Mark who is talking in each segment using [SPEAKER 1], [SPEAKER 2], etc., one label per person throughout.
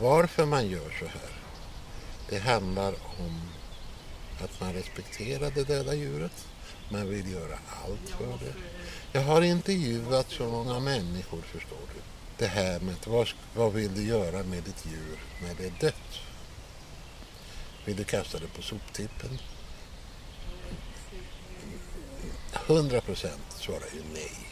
[SPEAKER 1] Varför man gör så här, det handlar om att man respekterar det döda djuret. Man vill göra allt för det. Jag har intervjuat så många människor, förstår du. Det här med vad, vad vill du göra med ditt djur när det är dött? Vill du kasta det på soptippen? 100 procent svarar ju nej.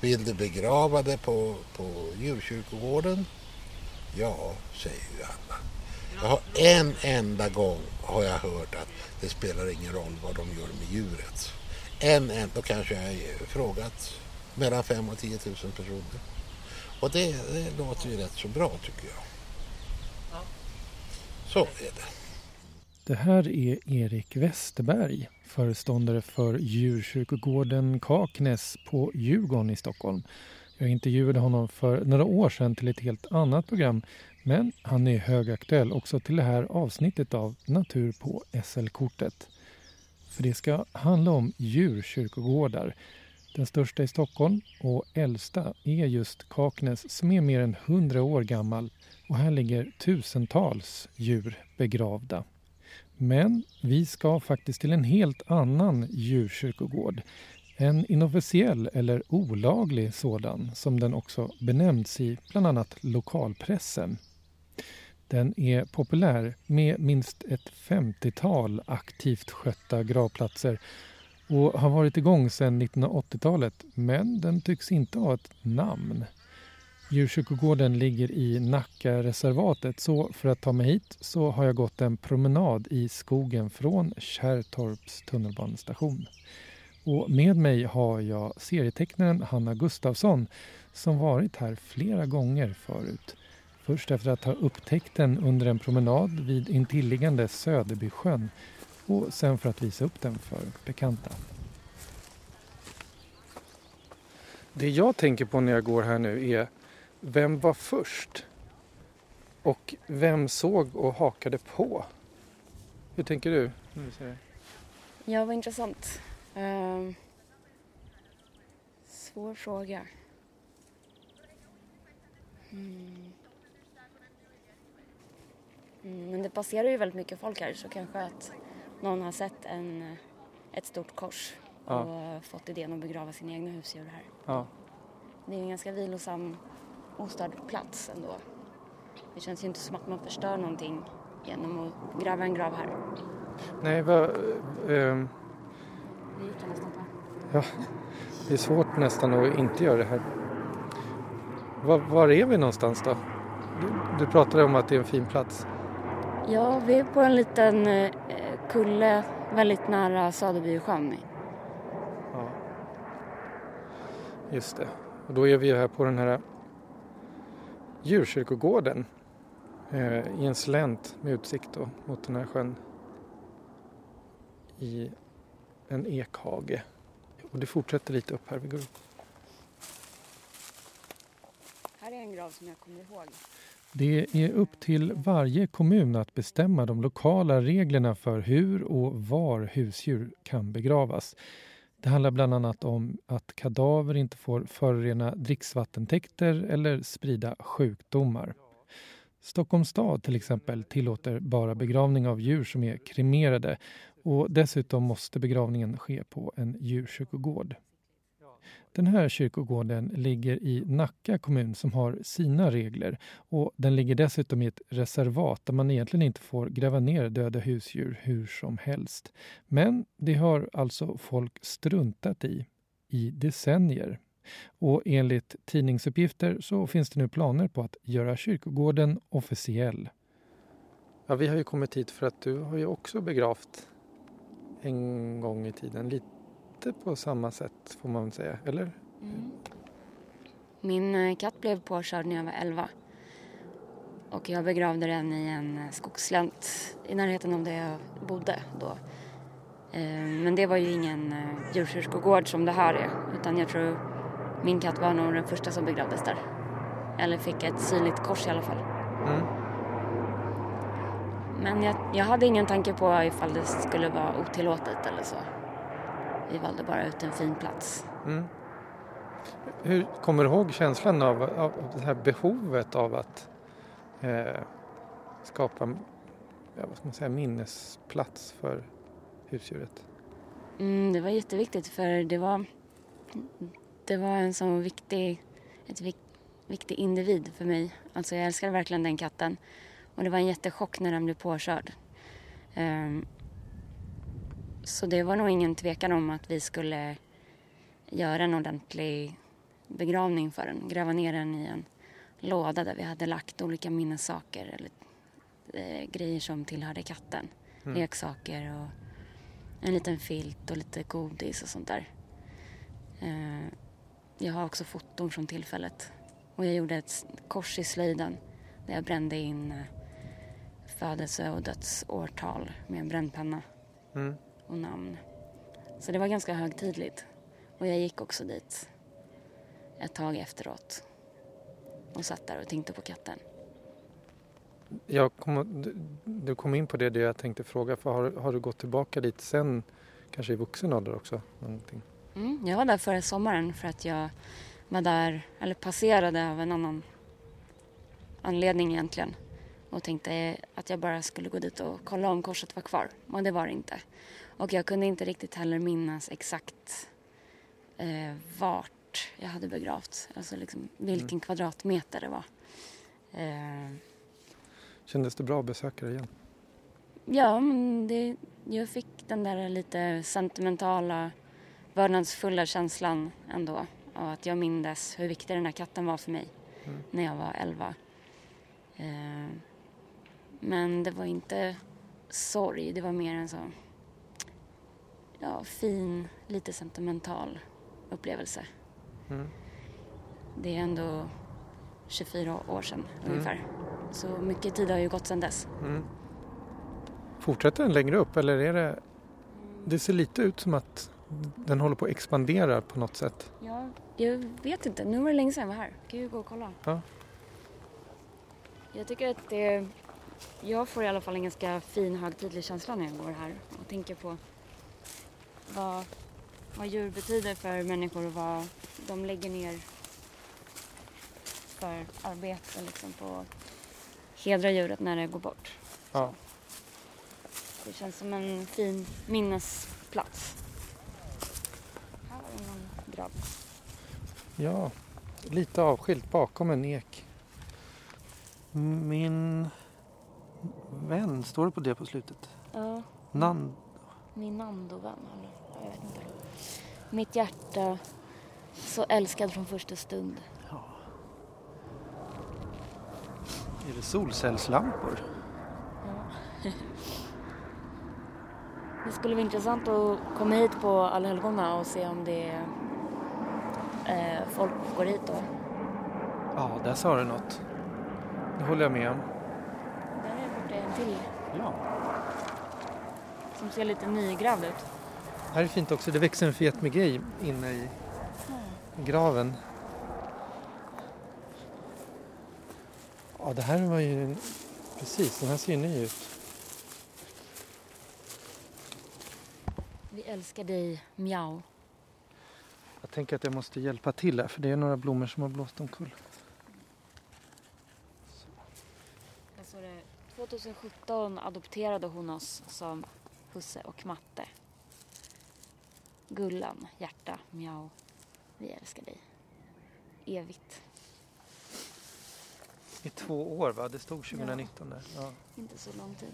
[SPEAKER 1] Vill du begrava det på, på djurkyrkogården? Ja, säger ju alla. Jag har en enda gång har jag hört att det spelar ingen roll vad de gör med djuret. En, en då kanske jag har frågat mellan 5 och 10 000 personer. Och det, det låter ju rätt så bra tycker jag. Så är det.
[SPEAKER 2] Det här är Erik Westerberg, föreståndare för djurkyrkogården Kaknäs på Djurgården i Stockholm. Jag intervjuade honom för några år sedan till ett helt annat program men han är högaktuell också till det här avsnittet av Natur på SL-kortet. För det ska handla om djurkyrkogårdar. Den största i Stockholm och äldsta är just Kaknäs som är mer än 100 år gammal och här ligger tusentals djur begravda. Men vi ska faktiskt till en helt annan djurkyrkogård. En inofficiell eller olaglig sådan som den också benämns i bland annat lokalpressen. Den är populär med minst ett 50-tal aktivt skötta gravplatser och har varit igång sedan 1980-talet men den tycks inte ha ett namn. Djurkyrkogården ligger i Nackareservatet så för att ta mig hit så har jag gått en promenad i skogen från Kärrtorps tunnelbanestation. Och med mig har jag serietecknaren Hanna Gustafsson som varit här flera gånger förut. Först efter att ha upptäckt den under en promenad vid intilliggande Söderbysjön och sen för att visa upp den för bekanta. Det jag tänker på när jag går här nu är vem var först? Och vem såg och hakade på? Hur tänker du? Jag?
[SPEAKER 3] Ja, vad intressant. Ehm, svår fråga. Mm. Mm, men det passerar ju väldigt mycket folk här så kanske att någon har sett en, ett stort kors och
[SPEAKER 2] Ja.
[SPEAKER 3] fått idén att begrava sina egna husdjur här.
[SPEAKER 2] Ja.
[SPEAKER 3] Det är en ganska vilosam, ostörd plats ändå. Det känns ju inte som att man förstör någonting genom att gräva en grav här.
[SPEAKER 2] Nej, vad, ehm,
[SPEAKER 3] Det gick jag nästan på.
[SPEAKER 2] ja, det är svårt nästan att inte göra det här. Var, var är vi någonstans då? Du, du pratade om att det är en fin plats.
[SPEAKER 3] Ja, vi är på en liten eh, kulle väldigt nära Söderbysjön.
[SPEAKER 2] Ja. Just det. Och då är vi här på den här djurkyrkogården eh, i en slänt med utsikt då, mot den här sjön i en ekhage. Och det fortsätter lite upp här. Vi går upp.
[SPEAKER 3] Här är en grav som jag kommer ihåg.
[SPEAKER 2] Det är upp till varje kommun att bestämma de lokala reglerna för hur och var husdjur kan begravas. Det handlar bland annat om att kadaver inte får förorena dricksvattentäkter eller sprida sjukdomar. Stockholms stad till exempel tillåter bara begravning av djur som är kremerade och dessutom måste begravningen ske på en djurkyrkogård. Den här kyrkogården ligger i Nacka kommun som har sina regler och den ligger dessutom i ett reservat där man egentligen inte får gräva ner döda husdjur hur som helst. Men det har alltså folk struntat i i decennier. Och enligt tidningsuppgifter så finns det nu planer på att göra kyrkogården officiell. Ja, vi har ju kommit hit för att du har ju också begravt en gång i tiden. Lite på samma sätt får man säga, eller?
[SPEAKER 3] Min eh, katt blev påkörd när jag var 11. Och jag begravde den i en eh, skogsslänt i närheten av där jag bodde då. Eh, Men det var ju ingen djurkyrkogård som det här är. Utan jag tror min katt var nog den första som begravdes där. Eller fick ett synligt kors i alla fall.
[SPEAKER 2] Mm.
[SPEAKER 3] Men jag, jag hade ingen tanke på ifall det skulle vara otillåtet eller så. Vi valde bara ut en fin plats.
[SPEAKER 2] Mm. Hur kommer du ihåg känslan av, av det här behovet av att eh, skapa ja, vad ska man säga, minnesplats för husdjuret?
[SPEAKER 3] Mm, det var jätteviktigt för det var, det var en så viktig, ett vik, viktig individ för mig. Alltså jag älskade verkligen den katten. Och det var en jättechock när den blev påkörd. Um, så det var nog ingen tvekan om att vi skulle göra en ordentlig begravning för den. Gräva ner den i en låda där vi hade lagt olika minnessaker eller eh, grejer som tillhörde katten. Mm. Leksaker och en liten filt och lite godis och sånt där. Eh, jag har också foton från tillfället och jag gjorde ett kors i slöjden där jag brände in eh, födelse och dödsårtal med en brännpenna mm. och namn. Så det var ganska högtidligt. Och jag gick också dit ett tag efteråt och satt där och tänkte på katten.
[SPEAKER 2] Jag kom, du kom in på det, det jag tänkte fråga. För har, har du gått tillbaka dit sen, kanske i vuxen ålder också?
[SPEAKER 3] Mm, jag var där förra sommaren för att jag var där, eller passerade av en annan anledning egentligen och tänkte att jag bara skulle gå dit och kolla om korset var kvar. Och det var det inte. Och jag kunde inte riktigt heller minnas exakt eh, vart jag hade begravt. Alltså liksom vilken mm. kvadratmeter det var. Eh,
[SPEAKER 2] Kändes det bra att besöka dig igen?
[SPEAKER 3] Ja, men det, jag fick den där lite sentimentala, vördnadsfulla känslan ändå. Av att jag mindes hur viktig den här katten var för mig mm. när jag var elva. Eh, men det var inte sorg, det var mer en sån ja, fin, lite sentimental upplevelse. Mm. Det är ändå 24 år sedan mm. ungefär. Så mycket tid har ju gått sedan dess. Mm.
[SPEAKER 2] Fortsätter den längre upp eller är det... Det ser lite ut som att den håller på att expandera på något sätt.
[SPEAKER 3] Ja, jag vet inte. Nu var det länge sedan jag var här. Kan ju gå och kolla. Ja. Jag tycker att det... Jag får i alla fall en ganska fin högtidlig känsla när jag går här och tänker på vad, vad djur betyder för människor och vad de lägger ner för arbete liksom på hedra djuret när det går bort. Ja. Det känns som en fin minnesplats. Här var det någon grav.
[SPEAKER 2] Ja, lite avskilt bakom en ek. Min vän, står det på det på slutet?
[SPEAKER 3] Ja.
[SPEAKER 2] Nand...
[SPEAKER 3] Min Nando-vän, jag vet inte. Mitt hjärta, så älskad från första stund.
[SPEAKER 2] Är det solcellslampor?
[SPEAKER 3] Ja. det skulle vara intressant att komma hit på Allhelgona och se om det är eh, folk går hit då.
[SPEAKER 2] Ja, där sa du något. Det håller jag med om.
[SPEAKER 3] Där är borta en till.
[SPEAKER 2] Ja.
[SPEAKER 3] Som ser lite nygravd ut.
[SPEAKER 2] Här är fint också. Det växer en fet migej inne i graven. Ja, det här var ju... Precis, den här ser ju ny ut.
[SPEAKER 3] Vi älskar dig, Miau.
[SPEAKER 2] Jag tänker att jag måste hjälpa till här för det är några blommor som har blåst omkull.
[SPEAKER 3] Så det, 2017 adopterade hon oss som Husse och Matte. Gullan, hjärta, Miau. Vi älskar dig. Evigt.
[SPEAKER 2] I två år va? Det stod 2019 ja. där. Ja.
[SPEAKER 3] Inte så lång tid.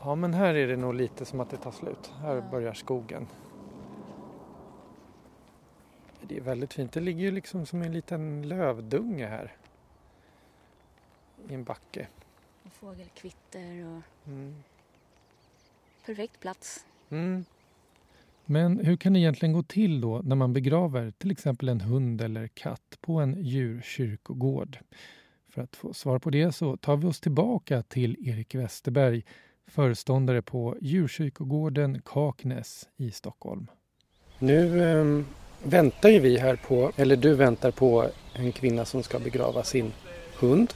[SPEAKER 2] Ja men här är det nog lite som att det tar slut. Här ja. börjar skogen. Det är väldigt fint. Det ligger ju liksom som en liten lövdunge här. I en backe.
[SPEAKER 3] Och fågelkvitter och mm. perfekt plats.
[SPEAKER 2] Mm. Men hur kan det egentligen gå till då när man begraver till exempel en hund eller katt på en djurkyrkogård? För att få svar på det så tar vi oss tillbaka till Erik Westerberg, föreståndare på djurkyrkogården Kaknäs i Stockholm. Nu eh, väntar ju vi här på, eller du väntar på en kvinna som ska begrava sin hund.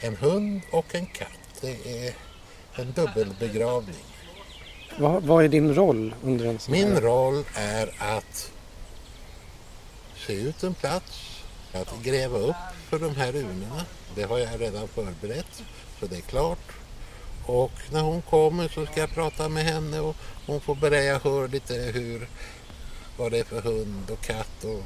[SPEAKER 1] En hund och en katt. Det är en dubbelbegravning.
[SPEAKER 2] Vad, vad är din roll under en sån
[SPEAKER 1] Min roll är att se ut en plats, att gräva upp för de här urnorna. Det har jag redan förberett, så det är klart. Och när hon kommer så ska jag prata med henne och hon får berätta, jag hör lite hur, vad det är för hund och katt och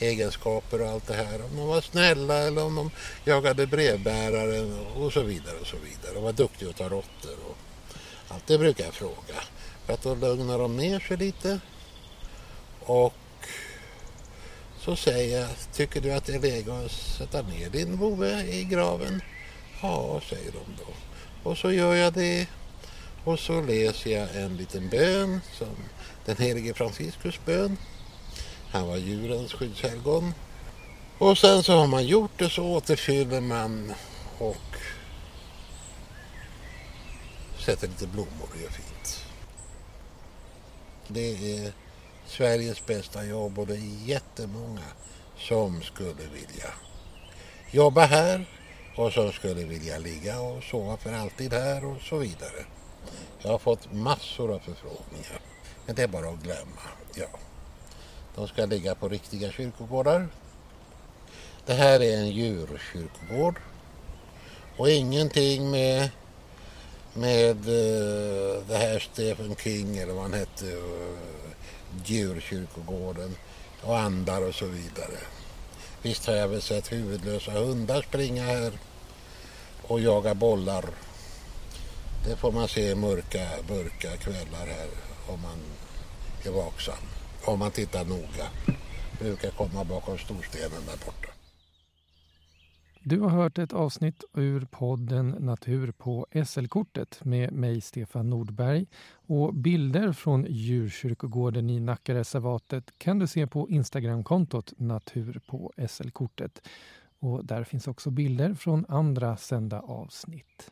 [SPEAKER 1] egenskaper och allt det här. Om de var snälla eller om de jagade brevbäraren och så vidare och så vidare. De var duktiga att ta råttor och allt det brukar jag fråga. För att då lugnar de ner sig lite. Och så säger jag, tycker du att det är läge att sätta ner din vovve i graven? Ja, säger de då. Och så gör jag det. Och så läser jag en liten bön, som den helige Franciscus bön. Han var djurens skyddshelgon. Och sen så har man gjort det så återfyller man och sätter lite blommor och gör fint. Det är Sveriges bästa jobb och det är jättemånga som skulle vilja jobba här och som skulle vilja ligga och sova för alltid här och så vidare. Jag har fått massor av förfrågningar. Men det är bara att glömma. Ja. De ska ligga på riktiga kyrkogårdar. Det här är en djurkyrkogård. Och ingenting med, med eh, det här Stephen King eller vad han hette, eh, djurkyrkogården och andar och så vidare. Visst har jag väl sett huvudlösa hundar springa här och jaga bollar. Det får man se mörka, mörka kvällar här om man är vaksam. Om man tittar noga. Brukar komma bakom storstenen där borta.
[SPEAKER 2] Du har hört ett avsnitt ur podden Natur på SL-kortet med mig Stefan Nordberg. Och bilder från djurkyrkogården i Nackareservatet kan du se på Instagramkontot Natur på SL-kortet. Och där finns också bilder från andra sända avsnitt.